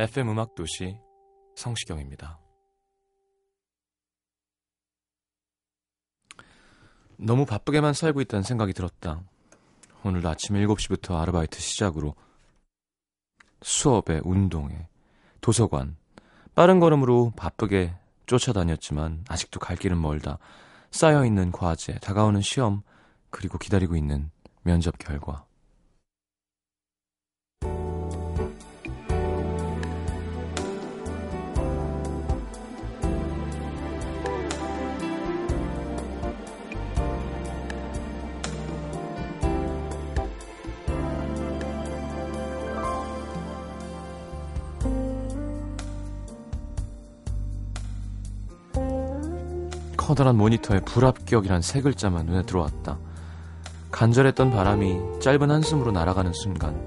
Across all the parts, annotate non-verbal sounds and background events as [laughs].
FM 음악 도시 성시경입니다. 너무 바쁘게만 살고 있다는 생각이 들었다. 오늘도 아침 7시부터 아르바이트 시작으로 수업에 운동에 도서관 빠른 걸음으로 바쁘게 쫓아다녔지만 아직도 갈 길은 멀다. 쌓여있는 과제, 다가오는 시험, 그리고 기다리고 있는 면접 결과. 커다란 모니터에 불합격이란 세 글자만 눈에 들어왔다. 간절했던 바람이 짧은 한숨으로 날아가는 순간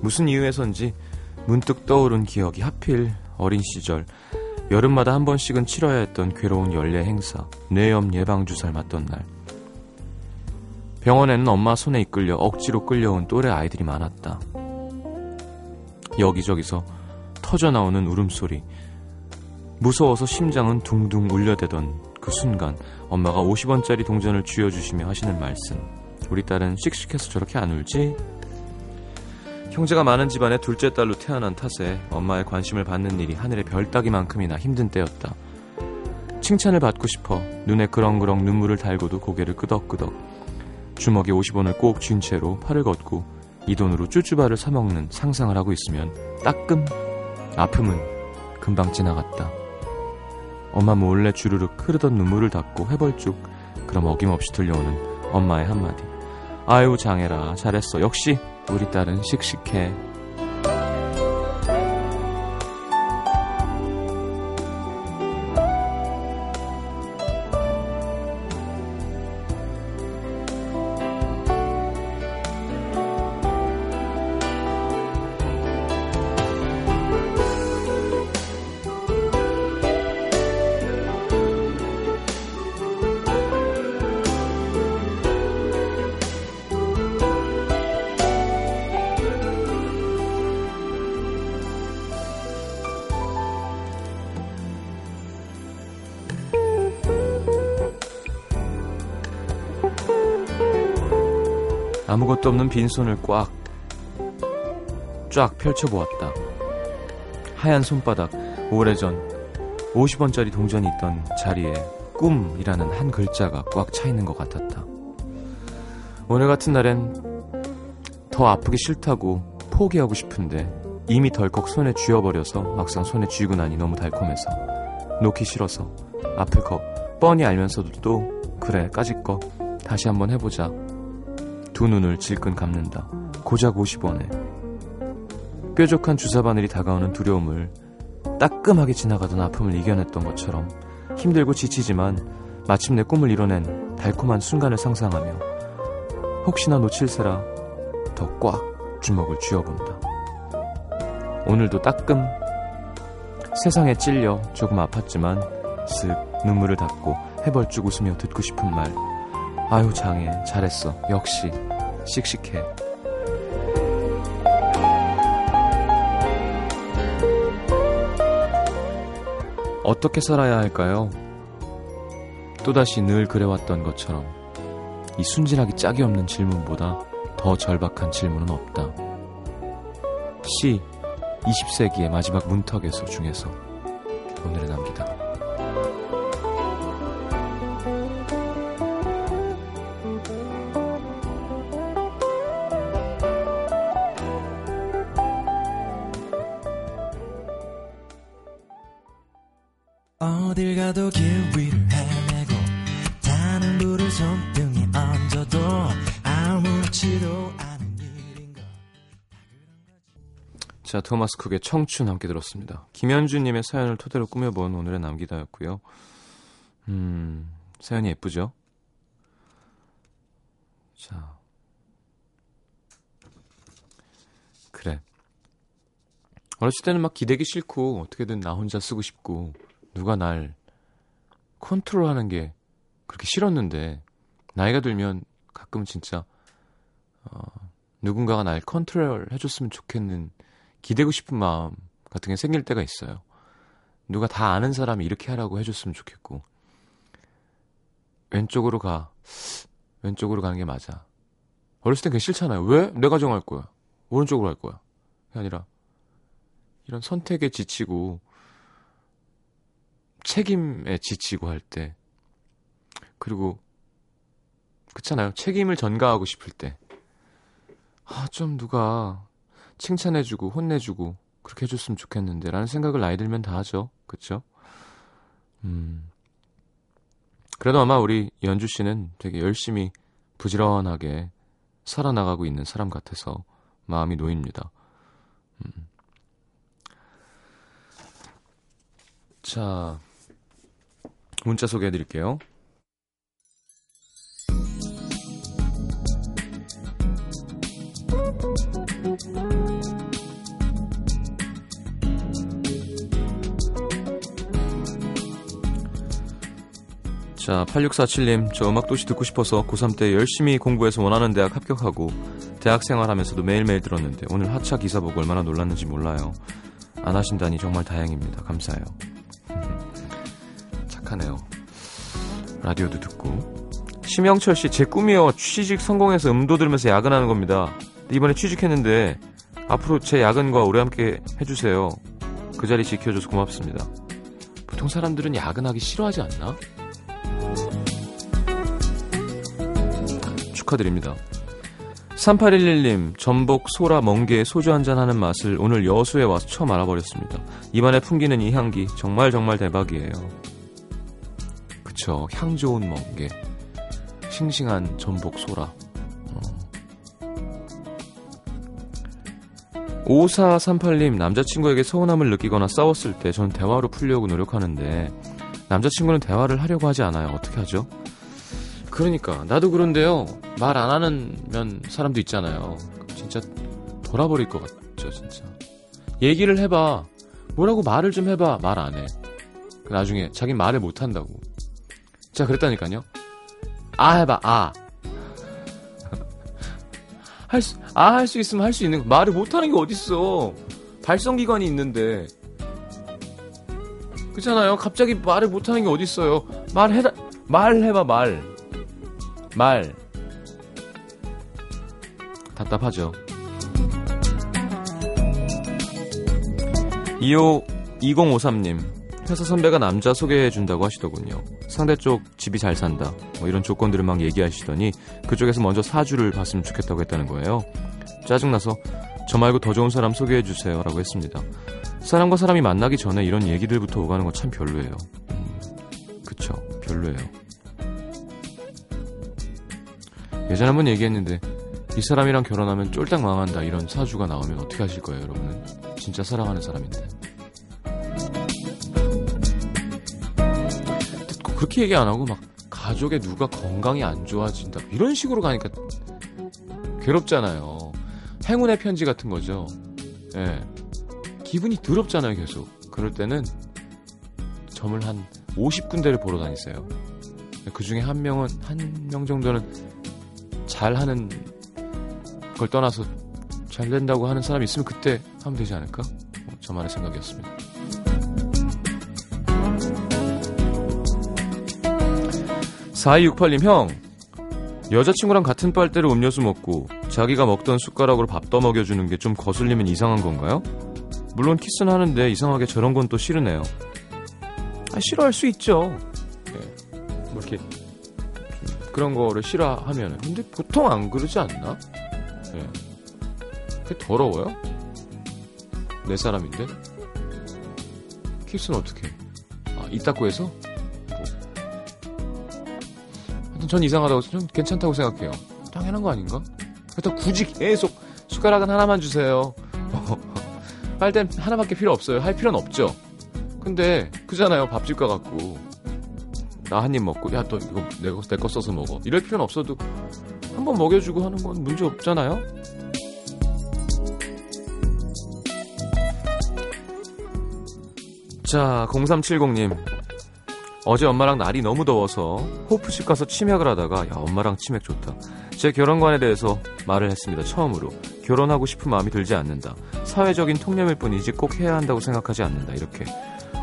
무슨 이유에선지 문득 떠오른 기억이 하필 어린 시절 여름마다 한 번씩은 치러야 했던 괴로운 연례 행사 뇌염 예방 주사를 맞던 날 병원에는 엄마 손에 이끌려 억지로 끌려온 또래 아이들이 많았다. 여기저기서 터져 나오는 울음소리 무서워서 심장은 둥둥 울려대던 그 순간 엄마가 50원짜리 동전을 쥐어주시며 하시는 말씀 우리 딸은 씩씩해서 저렇게 안 울지? 형제가 많은 집안의 둘째 딸로 태어난 탓에 엄마의 관심을 받는 일이 하늘의 별 따기만큼이나 힘든 때였다. 칭찬을 받고 싶어 눈에 그렁그렁 눈물을 달고도 고개를 끄덕끄덕 주먹에 50원을 꼭 쥔 채로 팔을 걷고 이 돈으로 쭈쭈바를 사먹는 상상을 하고 있으면 따끔 아픔은 금방 지나갔다. 엄마 몰래 주르륵 흐르던 눈물을 닦고 해벌쭉 그럼 어김없이 들려오는 엄마의 한마디. 아유 장해라 잘했어. 역시 우리 딸은 씩씩해 아무것도 없는 빈손을 꽉 쫙 펼쳐보았다. 하얀 손바닥, 오래전 50원짜리 동전이 있던 자리에 꿈이라는 한 글자가 꽉 차 있는 것 같았다. 오늘 같은 날엔 더 아프기 싫다고 포기하고 싶은데 이미 덜컥 손에 쥐어버려서 막상 손에 쥐고 나니 너무 달콤해서 놓기 싫어서 아플 것 뻔히 알면서도 또 그래 까짓 거 다시 한번 해보자 두 눈을 질끈 감는다. 고작 50원에. 뾰족한 주사바늘이 다가오는 두려움을 따끔하게 지나가던 아픔을 이겨냈던 것처럼 힘들고 지치지만 마침내 꿈을 이뤄낸 달콤한 순간을 상상하며 혹시나 놓칠세라 더 꽉 주먹을 쥐어본다. 오늘도 따끔 세상에 찔려 조금 아팠지만 쓱 눈물을 닦고 해벌쭉 웃으며 듣고 싶은 말 아유 장해 잘했어 역시 씩씩해 어떻게 살아야 할까요? 또다시 늘 그래왔던 것처럼 이 순진하기 짝이 없는 질문보다 더 절박한 질문은 없다. 시 20세기의 마지막 문턱에서 중에서 오늘의 남기다. 가도 길 위를 헤매고 타는 불을 손등에 얹어도 아무렇지도 않은 일인가 자, 토마스 쿡의 청춘 함께 들었습니다. 김현주님의 사연을 토대로 꾸며본 오늘의 남기다였고요. 음, 사연이 예쁘죠? 자. 그래. 어렸을 때는 막 기대기 싫고, 어떻게든 나 혼자 쓰고 싶고, 누가 날 컨트롤 하는 게 그렇게 싫었는데, 나이가 들면 가끔은 진짜, 어, 누군가가 날 컨트롤 해줬으면 좋겠는 기대고 싶은 마음 같은 게 생길 때가 있어요. 누가 다 아는 사람이 이렇게 하라고 해줬으면 좋겠고, 왼쪽으로 가. 왼쪽으로 가는 게 맞아. 어렸을 땐 그게 싫잖아요. 왜? 내가 정할 거야. 오른쪽으로 할 거야. 그게 아니라, 이런 선택에 지치고, 책임에 지치고 할 때, 그리고, 그렇잖아요. 책임을 전가하고 싶을 때, 아, 좀 누가 칭찬해주고, 혼내주고, 그렇게 해줬으면 좋겠는데, 라는 생각을 나이 들면 다 하죠. 그쵸? 음. 그래도 아마 우리 연주 씨는 되게 열심히 부지런하게 살아나가고 있는 사람 같아서 마음이 놓입니다. 음. 자, 문자 소개해 드릴게요. 자, 8647님, 저 음악도시 듣고 싶어서 고3 때 열심히 공부해서 원하는 대학 합격하고 대학 생활하면서도 매일매일 들었는데 오늘 하차 기사 보고 얼마나 놀랐는지 몰라요. 안 하신다니 정말 다행입니다. 감사해요. 착하네요. 라디오도 듣고. 심영철 씨, 제 꿈이요. 취직 성공해서 음도 들으면서 야근하는 겁니다. 이번에 취직했는데 앞으로 제 야근과 오래 함께 해주세요. 그 자리 지켜줘서 고맙습니다. 보통 사람들은 야근하기 싫어하지 않나? 축하드립니다. 3811님, 전복, 소라, 멍게, 소주 한잔 하는 맛을 오늘 여수에 와서 처음 알아버렸습니다. 입안에 풍기는 이 향기, 정말 정말 대박이에요. 그쵸, 향 좋은 멍게, 싱싱한 전복, 소라. 어. 5438님, 남자친구에게 서운함을 느끼거나 싸웠을 때전 대화로 풀려고 노력하는데, 남자친구는 대화를 하려고 하지 않아요. 어떻게 하죠? 그러니까 나도 그런데요. 말 안 하는 사람도 있잖아요. 진짜 돌아버릴 것 같죠, 진짜. 얘기를 해봐. 뭐라고 말을 좀 해봐. 말 안 해. 나중에 자기 말을 못 한다고. 자, 그랬다니까요. 아 해봐. 아. [laughs] 할 수, 아 할 수 있으면 할 수 있는 거. 말을 못 하는 게 어딨어. 발성기관이 있는데. 그렇잖아요. 갑자기 말을 못 하는 게 어딨어요. 말해라. 말해봐 말. 말. 답답하죠. 25, 2053님. 회사 선배가 남자 소개해준다고 하시더군요. 상대 쪽 집이 잘 산다. 뭐 이런 조건들을 막 얘기하시더니 그쪽에서 먼저 사주를 봤으면 좋겠다고 했다는 거예요. 짜증나서 저 말고 더 좋은 사람 소개해주세요. 라고 했습니다. 사람과 사람이 만나기 전에 이런 얘기들부터 오가는 거참 별로예요. 음, 그쵸. 별로예요. 예전에 한번 얘기했는데 이 사람이랑 결혼하면 쫄딱 망한다 이런 사주가 나오면 어떻게 하실 거예요 여러분은 진짜 사랑하는 사람인데 그렇게 얘기 안 하고 막 가족에 누가 건강이 안 좋아진다. 이런 식으로 가니까 괴롭잖아요. 행운의 편지 같은 거죠. 예. 기분이 더럽잖아요 계속. 그럴 때는 점을 한 50군데를 보러 다니세요. 그 중에 한 명은 한 명 정도는 잘 하는 걸 떠나서 잘 된다고 하는 사람이 있으면 그때 하면 되지 않을까? 어, 저만의 생각이었습니다. 4268님, 형. 여자친구랑 같은 빨대로 음료수 먹고 자기가 먹던 숟가락으로 밥 떠먹여주는 게 좀 거슬리면 이상한 건가요? 물론 키스는 하는데 이상하게 저런 건 또 싫으네요. 아, 싫어할 수 있죠. 네. 뭐 이렇게 그런 거를 싫어하면 근데 보통 안 그러지 않나? 예. 그게 더러워요? 내 사람인데? 키스는 어떻게? 아, 이따구 해서? 전 이상하다고, 좀 괜찮다고 생각해요. 당연한 거 아닌가? 그렇다 굳이 계속 숟가락은 하나만 주세요. [laughs] 빨대 하나밖에 필요 없어요. 할 필요는 없죠. 근데 그잖아요. 밥집 가갖고 나 한 입 먹고 야너 이거 내거 내거 써서 먹어. 이럴 필요는 없어도 한 번 먹여주고 하는 건 문제 없잖아요. 자, 0370님. 어제 엄마랑 날이 너무 더워서 호프집 가서 치맥을 하다가 야 엄마랑 치맥 좋다. 제 결혼관에 대해서 말을 했습니다. 처음으로 결혼하고 싶은 마음이 들지 않는다. 사회적인 통념일 뿐이지 꼭 해야 한다고 생각하지 않는다. 이렇게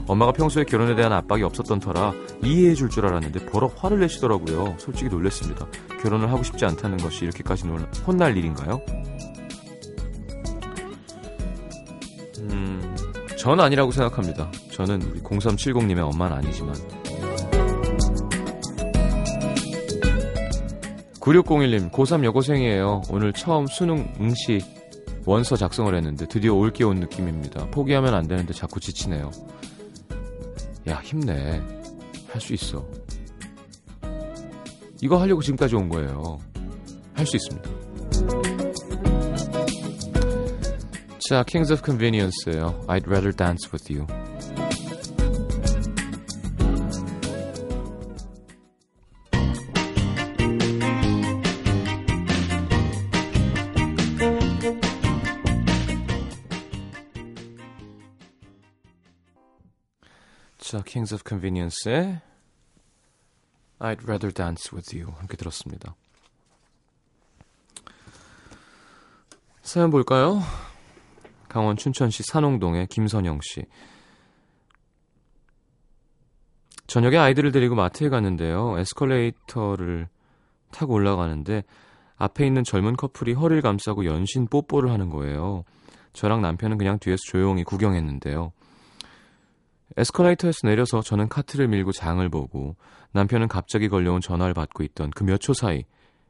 엄마가 평소에 결혼에 대한 압박이 없었던 터라 이해해 줄 줄 알았는데 버럭 화를 내시더라고요. 솔직히 놀랬습니다. 결혼을 하고 싶지 않다는 것이 이렇게까지 혼날 일인가요? 음, 전 아니라고 생각합니다. 저는 우리 0370님의 엄마는 아니지만 9601님, 고3 여고생이에요. 오늘 처음 수능 응시 원서 작성을 했는데 드디어 올게 온 느낌입니다. 포기하면 안 되는데 자꾸 지치네요. 야, 힘내. 할 수 있어. 이거 하려고 지금까지 온 거예요. 할 수 있습니다. 자, Kings of Convenience예요. I'd rather dance with you. Kings of Convenience의 I'd rather dance with you 함께 들었습니다. 사연 볼까요? 강원 춘천시 산홍동의 김선영 씨. 저녁에 아이들을 데리고 마트에 갔는데요. 에스컬레이터를 타고 올라가는데 앞에 있는 젊은 커플이 허리를 감싸고 연신 뽀뽀를 하는 거예요. 저랑 남편은 그냥 뒤에서 조용히 구경했는데요. 에스컬레이터에서 내려서 저는 카트를 밀고 장을 보고 남편은 갑자기 걸려온 전화를 받고 있던 그 몇 초 사이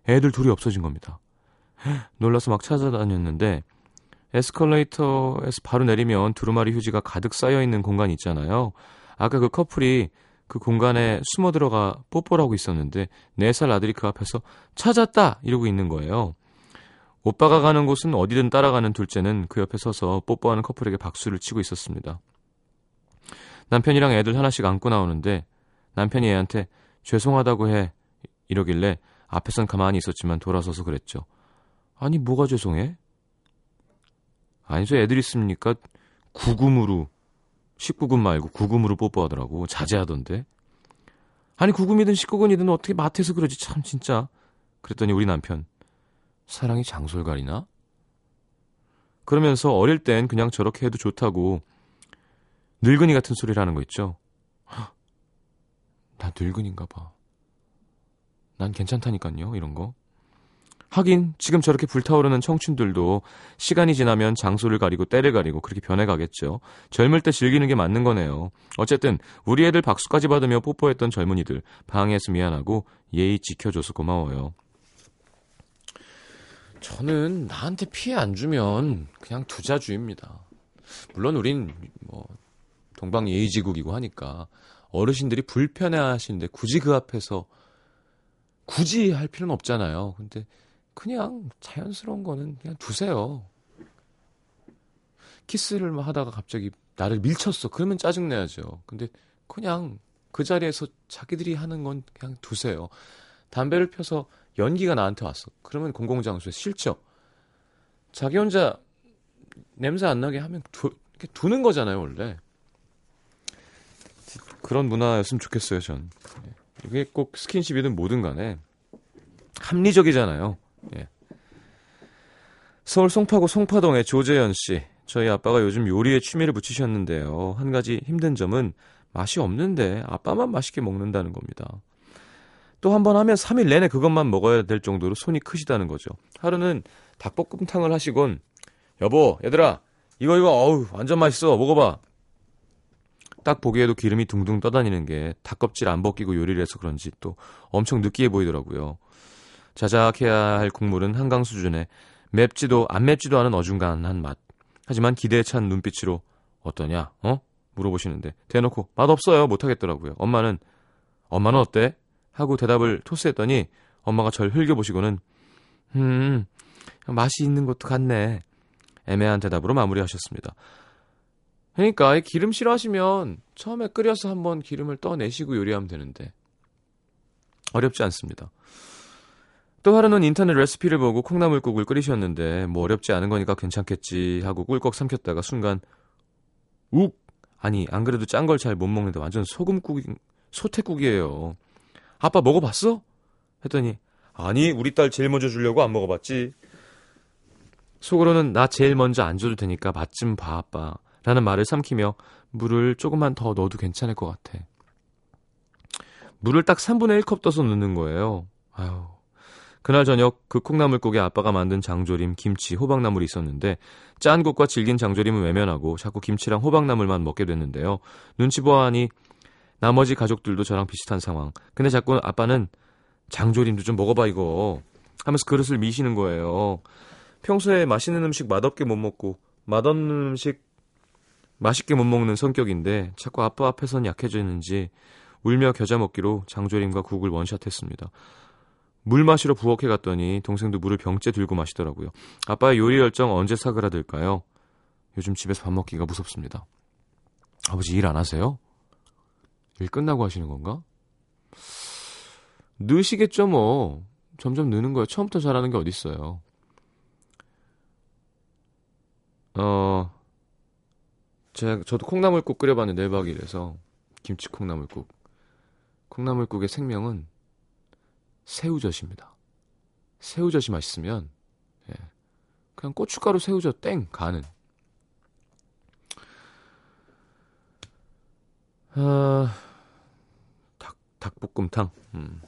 애들 둘이 없어진 겁니다. [gasps] 놀라서 막 찾아다녔는데 에스컬레이터에서 바로 내리면 두루마리 휴지가 가득 쌓여 있는 공간이 있잖아요. 아까 그 커플이 그 공간에 숨어 들어가 뽀뽀를 하고 있었는데 4살 아들이 그 앞에서 찾았다 이러고 있는 거예요. 오빠가 가는 곳은 어디든 따라가는 둘째는 그 옆에 서서 뽀뽀하는 커플에게 박수를 치고 있었습니다. 남편이랑 애들 하나씩 안고 나오는데 남편이 애한테 죄송하다고 해 이러길래 앞에선 가만히 있었지만 돌아서서 그랬죠. 아니 뭐가 죄송해? 아니죠 애들 있습니까? 구금으로 19금 말고 구금으로 뽀뽀하더라고 자제하던데. 아니 구금이든 19금이든 어떻게 마트에서 그러지 참 진짜. 그랬더니 우리 남편 사랑이 장솔 가리나? 그러면서 어릴 땐 그냥 저렇게 해도 좋다고 늙은이 같은 소리를 하는 거 있죠. 나 늙은인가 봐. 난 괜찮다니까요, 이런 거. 하긴 지금 저렇게 불타오르는 청춘들도 시간이 지나면 장소를 가리고 때를 가리고 그렇게 변해가겠죠. 젊을 때 즐기는 게 맞는 거네요. 어쨌든 우리 애들 박수까지 받으며 뽀뽀했던 젊은이들 방해해서 미안하고 예의 지켜줘서 고마워요. 저는 나한테 피해 안 주면 그냥 두자주입니다. 물론 우린 뭐 동방 예의지국이고 하니까 어르신들이 불편해 하시는데 굳이 그 앞에서 굳이 할 필요는 없잖아요. 근데 그냥 자연스러운 거는 그냥 두세요. 키스를 하다가 갑자기 나를 밀쳤어. 그러면 짜증내야죠. 근데 그냥 그 자리에서 자기들이 하는 건 그냥 두세요. 담배를 펴서 연기가 나한테 왔어. 그러면 공공장소에 싫죠. 자기 혼자 냄새 안 나게 하면 두, 두는 거잖아요, 원래. 그런 문화였으면 좋겠어요, 전. 예. 이게 꼭 스킨십이든 뭐든 간에 합리적이잖아요. 예. 서울 송파구 송파동의 조재현 씨. 저희 아빠가 요즘 요리에 취미를 붙이셨는데요. 한 가지 힘든 점은 맛이 없는데 아빠만 맛있게 먹는다는 겁니다. 또 한 번 하면 3일 내내 그것만 먹어야 될 정도로 손이 크시다는 거죠. 하루는 닭볶음탕을 하시곤 여보, 얘들아, 이거 이거 어우 완전 맛있어. 먹어 봐. 딱 보기에도 기름이 둥둥 떠다니는 게 닭껍질 안 벗기고 요리를 해서 그런지 또 엄청 느끼해 보이더라고요. 자작해야 할 국물은 한강 수준에 맵지도 안 맵지도 않은 어중간한 맛. 하지만 기대에 찬 눈빛으로 어떠냐? 어? 물어보시는데 대놓고 맛없어요. 못하겠더라고요. 엄마는 엄마는 어때? 하고 대답을 토스했더니 엄마가 절 흘겨보시고는 음 맛이 있는 것도 같네 애매한 대답으로 마무리하셨습니다. 그러니까 기름 싫어하시면 처음에 끓여서 한번 기름을 떠내시고 요리하면 되는데 어렵지 않습니다. 또 하루는 인터넷 레시피를 보고 콩나물국을 끓이셨는데 뭐 어렵지 않은 거니까 괜찮겠지 하고 꿀꺽 삼켰다가 순간 욱 아니 안 그래도 짠 걸 잘 못 먹는데 완전 소금국 소태국이에요. 아빠 먹어봤어? 했더니 아니 우리 딸 제일 먼저 주려고 안 먹어봤지. 속으로는 나 제일 먼저 안 줘도 되니까 맛 좀 봐 아빠 라는 말을 삼키며 물을 조금만 더 넣어도 괜찮을 것 같아. 물을 딱 3분의 1컵 떠서 넣는 거예요. 아유. 그날 저녁 그 콩나물국에 아빠가 만든 장조림, 김치, 호박나물이 있었는데 짠 국과 질긴 장조림은 외면하고 자꾸 김치랑 호박나물만 먹게 됐는데요. 눈치 보아하니 나머지 가족들도 저랑 비슷한 상황. 근데 자꾸 아빠는 장조림도 좀 먹어봐 이거 하면서 그릇을 미시는 거예요. 평소에 맛있는 음식 맛없게 못 먹고 맛없는 음식 맛있게 못 먹는 성격인데 자꾸 아빠 앞에선 약해지는지 울며 겨자 먹기로 장조림과 국을 원샷했습니다. 물 마시러 부엌에 갔더니 동생도 물을 병째 들고 마시더라고요. 아빠의 요리 열정 언제 사그라들까요? 요즘 집에서 밥 먹기가 무섭습니다. 아버지 일 안 하세요? 일 끝나고 하시는 건가? 느시겠죠 뭐. 점점 느는 거예요. 처음부터 잘하는 게 어딨어요. 어, 제가, 저도 콩나물국 끓여봤는데 1박 2일에서 김치 콩나물국. 콩나물국의 생명은 새우젓입니다. 새우젓이 맛있으면 예, 그냥 고춧가루 새우젓 땡 가는. 아, 닭 닭볶음탕. 음.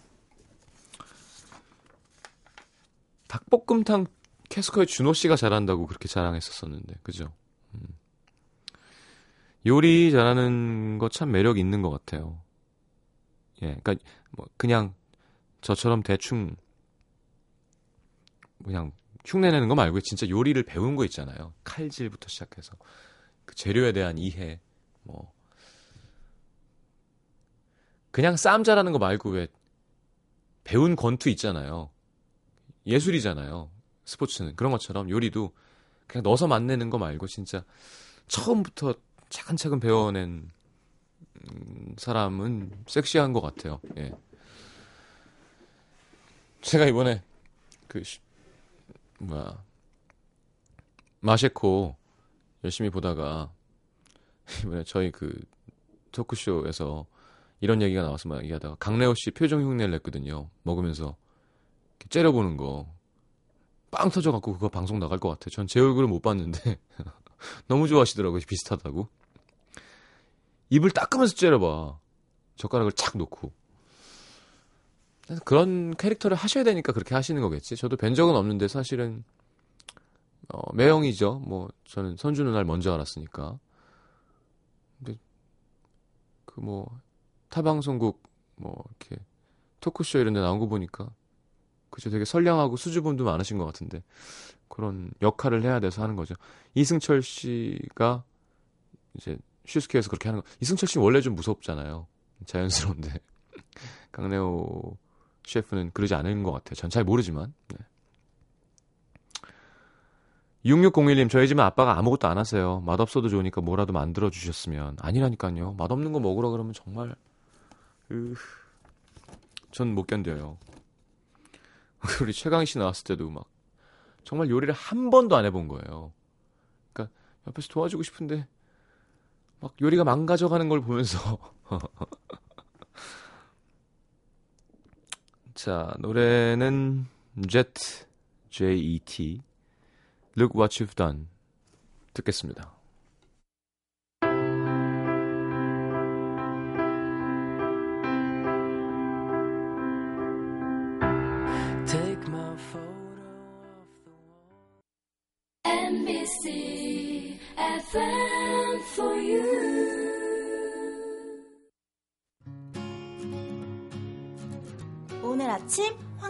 닭볶음탕 캐스커의 준호 씨가 잘한다고 그렇게 자랑했었었는데, 그죠? 음. 요리 잘하는 거 참 매력 있는 것 같아요. 예, 그러니까 뭐 그냥 저처럼 대충 그냥 흉내내는 거 말고 진짜 요리를 배운 거 있잖아요. 칼질부터 시작해서 그 재료에 대한 이해, 뭐 그냥 쌈 잘하는 거 말고 왜 배운 권투 있잖아요. 예술이잖아요. 스포츠는 그런 것처럼 요리도 그냥 넣어서 만내는 거 말고 진짜 처음부터 차근차근 배워낸 음, 사람은 섹시한 것 같아요. 예. 제가 이번에 그 뭐야 마셰코 열심히 보다가 이번에 저희 그 토크쇼에서 이런 얘기가 나와서 막 얘기하다가 강래호 씨 표정 흉내를 냈거든요. 먹으면서 째려보는 거. 빵 터져갖고 그거 방송 나갈 것 같아요. 전제 얼굴을 못 봤는데 [laughs] 너무 좋아하시더라고요. 비슷하다고. 입을 닦으면서 째려봐. 젓가락을 착 놓고. 그런 캐릭터를 하셔야 되니까 그렇게 하시는 거겠지. 저도 뵌 적은 없는데 사실은 어, 매형이죠. 뭐 저는 선주 누나를 먼저 알았으니까. 근데 그 뭐 타방송국 뭐 이렇게 토크쇼 이런 데 나온 거 보니까 그죠 되게 선량하고 수줍음도 많으신 것 같은데 그런 역할을 해야 돼서 하는 거죠. 이승철 씨가 이제 슈스케에서 그렇게 하는 거. 이승철 씨 원래 좀 무섭잖아요. 자연스러운데 [laughs] 강래호 셰프는 그러지 않은 것 같아요. 전 잘 모르지만. 네. 6601님, 저희 집은 아빠가 아무것도 안 하세요. 맛없어도 좋으니까 뭐라도 만들어 주셨으면. 아니라니까요. 맛없는 거 먹으라 그러면 정말, 으, 전 못 견뎌요. [laughs] 우리 최강희 씨 나왔을 때도 막, 정말 요리를 한 번도 안 해본 거예요. 그러니까 옆에서 도와주고 싶은데, 막 요리가 망가져가는 걸 보면서, 자, 노래는 Jet, J-E-T, Look What You've Done 듣겠습니다.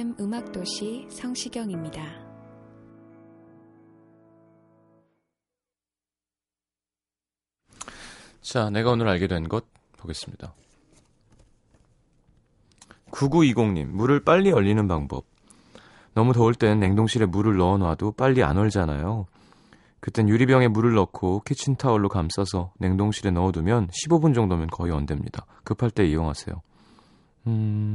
FM 음악도시 성시경입니다. 자, 내가 오늘 알게 된 것 보겠습니다. 9920님, 물을 빨리 얼리는 방법. 너무 더울 땐 냉동실에 물을 넣어 놔도 빨리 안 얼잖아요. 그땐 유리병에 물을 넣고 키친타월로 감싸서 냉동실에 넣어두면 15분 정도면 거의 언댑니다. 급할 때 이용하세요. 음...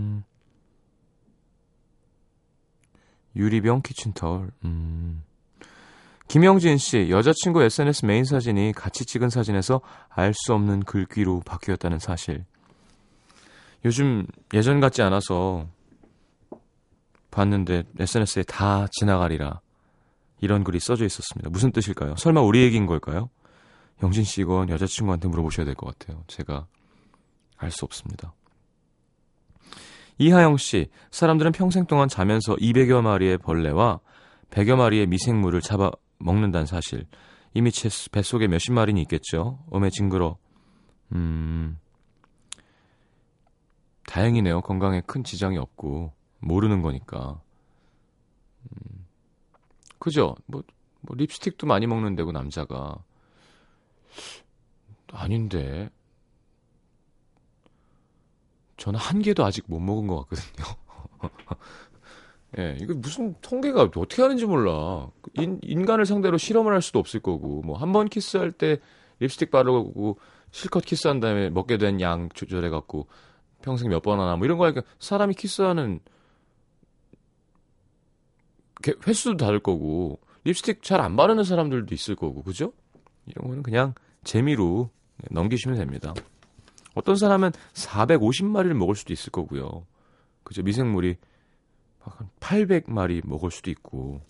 유리병 키친타월. 음... 김영진 씨, 여자친구 SNS 메인 사진이 같이 찍은 사진에서 알 수 없는 글귀로 바뀌었다는 사실. 요즘 예전 같지 않아서 봤는데 SNS에 다 지나가리라. 이런 글이 써져 있었습니다. 무슨 뜻일까요? 설마 우리 얘기인 걸까요? 영진 씨 이건 여자친구한테 물어보셔야 될 것 같아요. 제가 알 수 없습니다. 이하영 씨, 사람들은 평생 동안 자면서 200여 마리의 벌레와 100여 마리의 미생물을 잡아 먹는다는 사실. 이미 제 뱃속에 몇십 마리는 있겠죠. 어메 징그러. 음. 다행이네요. 건강에 큰 지장이 없고 모르는 거니까. 음. 그죠? 뭐, 뭐 립스틱도 많이 먹는 데고 남자가 아닌데. 저는 한 개도 아직 못 먹은 것 같거든요. [laughs] 예, 이거 무슨 통계가 어떻게 하는지 몰라. 인, 인간을 상대로 실험을 할 수도 없을 거고, 뭐, 한 번 키스할 때 립스틱 바르고, 실컷 키스한 다음에 먹게 된 양 조절해갖고, 평생 몇 번 하나, 뭐 이런 거 하니까, 사람이 키스하는, 개- 횟수도 다를 거고, 립스틱 잘 안 바르는 사람들도 있을 거고, 그죠? 이런 거는 그냥 재미로 넘기시면 됩니다. 어떤 사람은 450마리를 먹을 수도 있을 거고요. 그죠? 미생물이 한 800마리 먹을 수도 있고.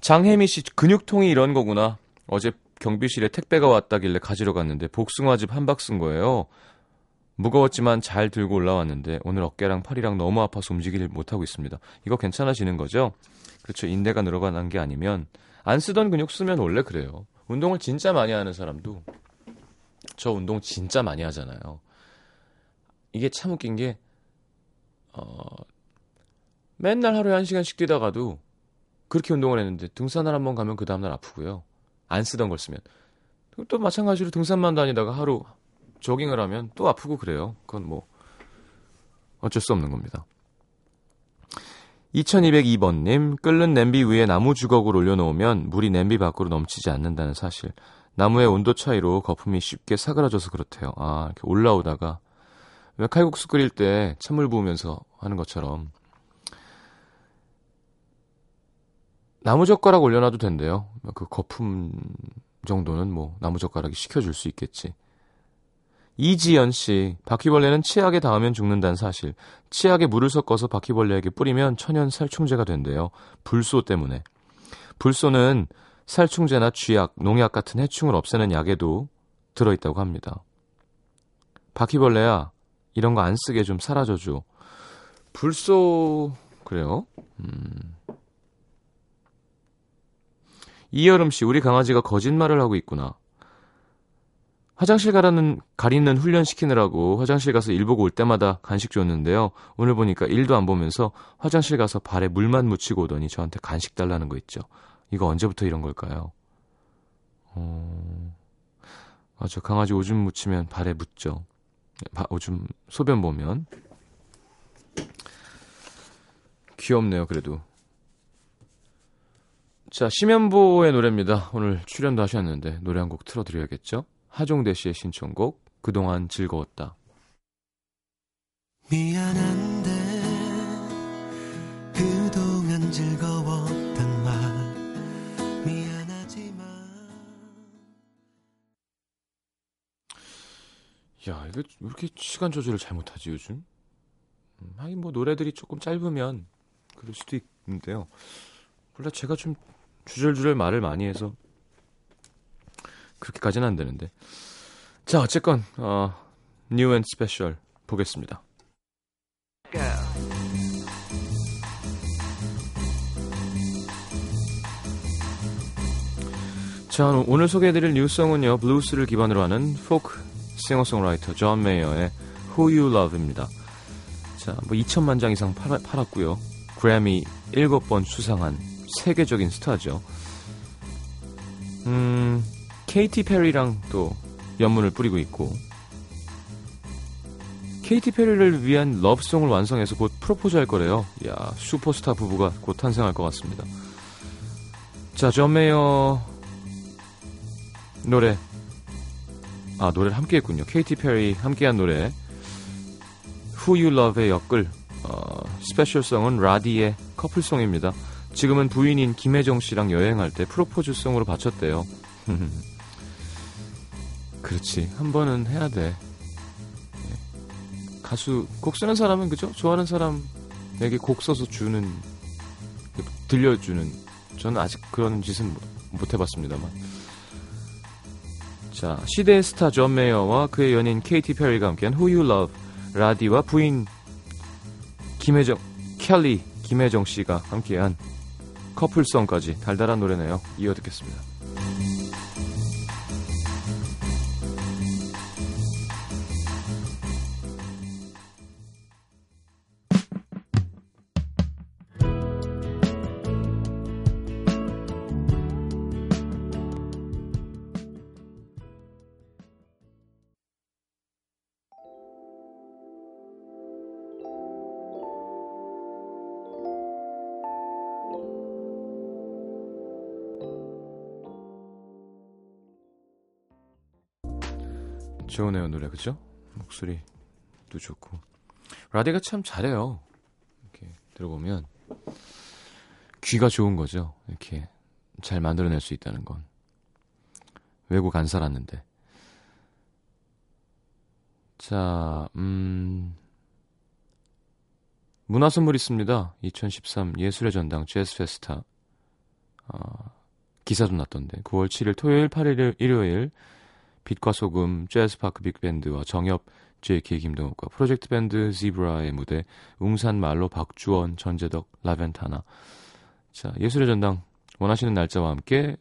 장혜미 씨 근육통이 이런 거구나. 어제 경비실에 택배가 왔다길래 가지러 갔는데 복숭아즙 한 박스인 거예요. 무거웠지만 잘 들고 올라왔는데 오늘 어깨랑 팔이랑 너무 아파서 움직이질 못하고 있습니다. 이거 괜찮아지는 거죠? 그렇죠. 인대가 늘어가는 게 아니면 안 쓰던 근육 쓰면 원래 그래요. 운동을 진짜 많이 하는 사람도 저 운동 진짜 많이 하잖아요. 이게 참 웃긴 게 어, 맨날 하루에 한 시간씩 뛰다가도 그렇게 운동을 했는데 등산을 한번 가면 그 다음날 아프고요. 안 쓰던 걸 쓰면. 또 마찬가지로 등산만 다니다가 하루 조깅을 하면 또 아프고 그래요. 그건 뭐 어쩔 수 없는 겁니다. 2202번님, 끓는 냄비 위에 나무 주걱을 올려놓으면 물이 냄비 밖으로 넘치지 않는다는 사실. 나무의 온도 차이로 거품이 쉽게 사그라져서 그렇대요. 아, 이렇게 올라오다가 왜 칼국수 끓일 때 찬물 부으면서 하는 것처럼 나무젓가락 올려놔도 된대요. 그 거품 정도는 뭐 나무젓가락이 식혀줄 수 있겠지. 이지연 씨, 바퀴벌레는 치약에 닿으면 죽는다는 사실. 치약에 물을 섞어서 바퀴벌레에게 뿌리면 천연 살충제가 된대요. 불소 때문에. 불소는 살충제나 쥐약, 농약 같은 해충을 없애는 약에도 들어있다고 합니다. 바퀴벌레야, 이런 거 안 쓰게 좀 사라져줘. 불소, 그래요? 음. 이여름 씨, 우리 강아지가 거짓말을 하고 있구나. 화장실 가라는 가리는 훈련 시키느라고 화장실 가서 일 보고 올 때마다 간식 줬는데요. 오늘 보니까 일도 안 보면서 화장실 가서 발에 물만 묻히고 오더니 저한테 간식 달라는 거 있죠. 이거 언제부터 이런 걸까요? 어... 맞아. 강아지 오줌 묻히면 발에 묻죠. 바- 오줌 소변 보면 귀엽네요. 그래도 자 심연보의 노래입니다. 오늘 출연도 하셨는데 노래 한 곡 틀어드려야겠죠? 하종대 씨의 신청곡 그동안 즐거웠다. 미안한데 야, 이거 왜 이렇게 시간 조절을 잘못하지 요즘? 음, 하긴 뭐 노래들이 조금 짧으면 그럴 수도 있는데요. 몰라 제가 좀 주절주절 말을 많이 해서 그렇게까지는 안 되는데. 자, 어쨌건 어, New and Special 보겠습니다. 자, 오늘 소개해드릴 new song은요, 블루스를 기반으로 하는 포크 싱어송라이터 존 메이어의 Who You Love입니다. 자, 뭐 2천만 장 이상 팔, 팔았고요. 그래미 7번 수상한 세계적인 스타죠. 음, 케이티 페리랑 또 염문을 뿌리고 있고 케이티 페리를 위한 러브송을 완성해서 곧 프로포즈 할 거래요. 야, 슈퍼스타 부부가 곧 탄생할 것 같습니다. 자, 존 메이어 노래 아 노래를 함께 했군요. 케이티 페리 함께한 노래 Who You Love의 역글 어, 스페셜송은 라디의 커플송입니다. 지금은 부인인 김혜정 씨랑 여행할 때 프로포즈송으로 바쳤대요. [laughs] 그렇지 한 번은 해야 돼. 네. 가수 곡 쓰는 사람은 그죠? 좋아하는 사람에게 곡 써서 주는 들려주는 저는 아직 그런 짓은 못, 못 해봤습니다만. 자, 시대의 스타 존 메이어와 그의 연인 케이티 페리가 함께한 Who You Love, 라디와 부인 김혜정, 켈리, 김혜정 씨가 함께한 커플송까지 달달한 노래네요. 이어 듣겠습니다. 좋으네요 노래. 그죠? 목소리도 좋고. 라디가 참 잘해요. 이렇게 들어보면. 귀가 좋은 거죠. 이렇게 잘 만들어낼 수 있다는 건. 외국 안 살았는데. 자 음... 문화 선물 있습니다. 2013 예술의 전당 재즈 페스타. 어, 기사도 났던데. 9월 7일 토요일 8일 일요일 빛과 소금, 재즈파크 빅밴드와 정엽, JK 김동욱과 프로젝트 밴드 지브라의 무대, 웅산 말로 박주원, 전재덕, 라벤타나. 자, 예술의 전당 원하시는 날짜와 함께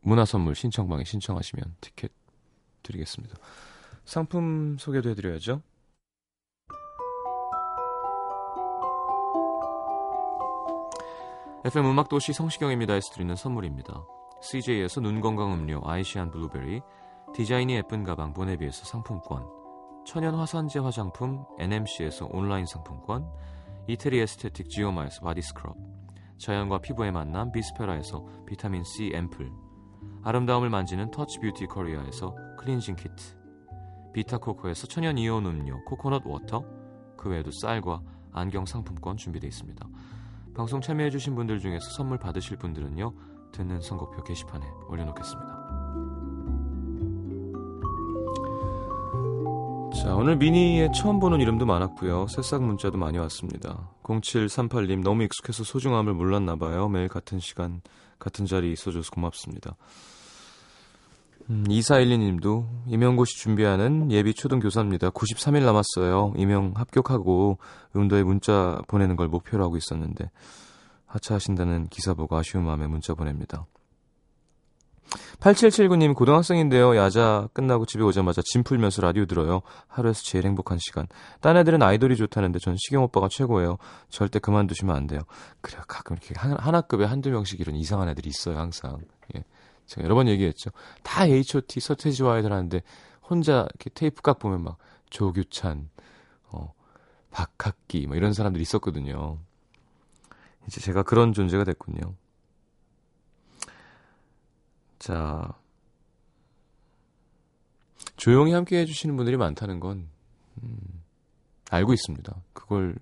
문화 선물 신청방에 신청하시면 티켓 드리겠습니다. 상품 소개도 해드려야죠. FM 음악도시 성시경입니다에서 드리는 선물입니다. CJ에서 눈 건강 음료 아이시안 블루베리, 디자인이 예쁜 가방 보네비에서 상품권, 천연 화산재 화장품 NMC에서 온라인 상품권, 이태리 에스테틱 지오마에서 바디 스크럽, 자연과 피부의 만남 비스페라에서 비타민 C 앰플, 아름다움을 만지는 터치 뷰티 코리아에서 클렌징 키트, 비타코코에서 천연 이온 음료 코코넛 워터, 그 외에도 쌀과 안경 상품권 준비되어 있습니다. 방송 참여해주신 분들 중에서 선물 받으실 분들은요, 듣는 선곡표 게시판에 올려놓겠습니다. 자, 오늘 미니에 처음 보는 이름도 많았고요. 새싹 문자도 많이 왔습니다. 0738님 너무 익숙해서 소중함을 몰랐나 봐요. 매일 같은 시간, 같은 자리 있어줘서 고맙습니다. 음, 2412님도 임용고시 준비하는 예비 초등교사입니다. 93일 남았어요. 임용 합격하고 음도에 문자 보내는 걸 목표로 하고 있었는데 하차하신다는 기사 보고 아쉬운 마음에 문자 보냅니다. 8779님 고등학생인데요. 야자 끝나고 집에 오자마자 짐 풀면서 라디오 들어요. 하루에서 제일 행복한 시간. 딴 애들은 아이돌이 좋다는데 전 시경 오빠가 최고예요. 절대 그만두시면 안 돼요. 그래 가끔 이렇게 하나 급에 한두 명씩 이런 이상한 애들이 있어요. 항상. 예. 제가 여러 번 얘기했죠. 다 H.O.T. 서태지와 아이들 하는데 혼자 이렇게 테이프 각 보면 막 조규찬, 어, 박학기 뭐 이런 사람들이 있었거든요. 이제 제가 그런 존재가 됐군요. 자, 조용히 함께 해주시는 분들이 많다는 건, 음, 알고 있습니다. 그걸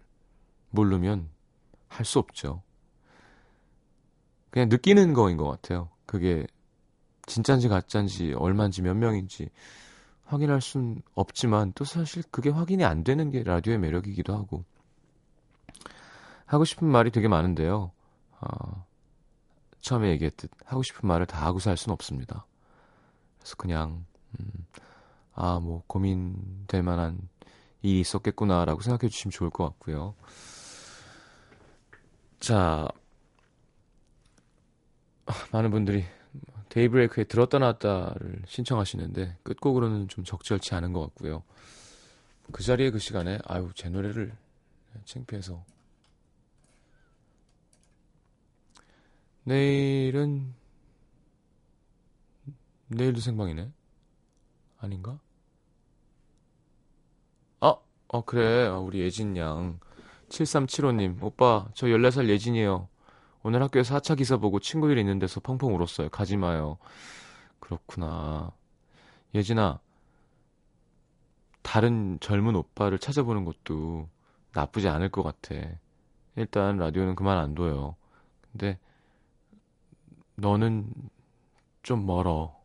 모르면 할 수 없죠. 그냥 느끼는 거인 것 같아요. 그게 진짠지 가짠지 얼마인지 몇 명인지 확인할 순 없지만 또 사실 그게 확인이 안 되는 게 라디오의 매력이기도 하고 하고 싶은 말이 되게 많은데요. 어, 처음에 얘기했듯 하고 싶은 말을 다 하고 살 수는 없습니다. 그래서 그냥 음, 아 뭐 고민될 만한 일이 있었겠구나라고 생각해 주시면 좋을 것 같고요. 자, 아, 많은 분들이 데이브레이크에 들었다 놨다를 신청하시는데 끝곡으로는 좀 적절치 않은 것 같고요. 그 자리에 그 시간에 아유 제 노래를 창피해서 내일은 내일도 생방이네 아닌가? 아, 어 그래 아, 우리 예진 양 7375님 오빠 저 14살 예진이에요 오늘 학교에서 하차 기사 보고 친구들이 있는 데서 펑펑 울었어요. 가지 마요. 그렇구나. 예진아, 다른 젊은 오빠를 찾아보는 것도 나쁘지 않을 것 같아. 일단 라디오는 그만 안 둬요. 근데 너는 좀 멀어.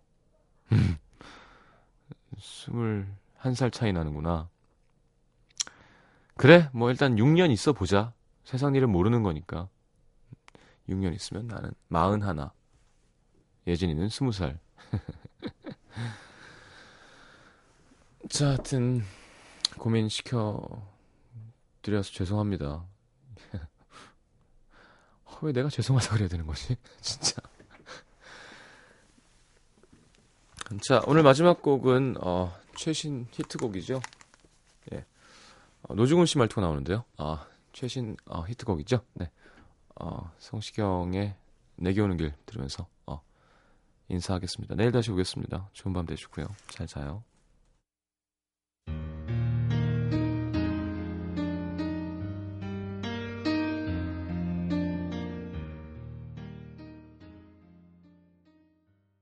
21살 차이 나는구나. 그래, 뭐 일단 6년 있어 보자. 세상 일은 모르는 거니까. 6년 있으면 나는 41. 예진이는 20살. [laughs] 자, 하여튼 고민 시켜 드려서 죄송합니다. 어, [laughs] 왜 내가 죄송하다 그래야 되는 거지? [laughs] 진짜. 자, 오늘 마지막 곡은 어, 최신 히트곡이죠. 예. 어, 노중훈 씨 말투가 나오는데요. 아, 최신 어, 히트곡이죠. 네. 어, 성시경의 내게 오는 길 들으면서 어, 인사하겠습니다. 내일 다시 오겠습니다. 좋은 밤 되시고요. 잘 자요.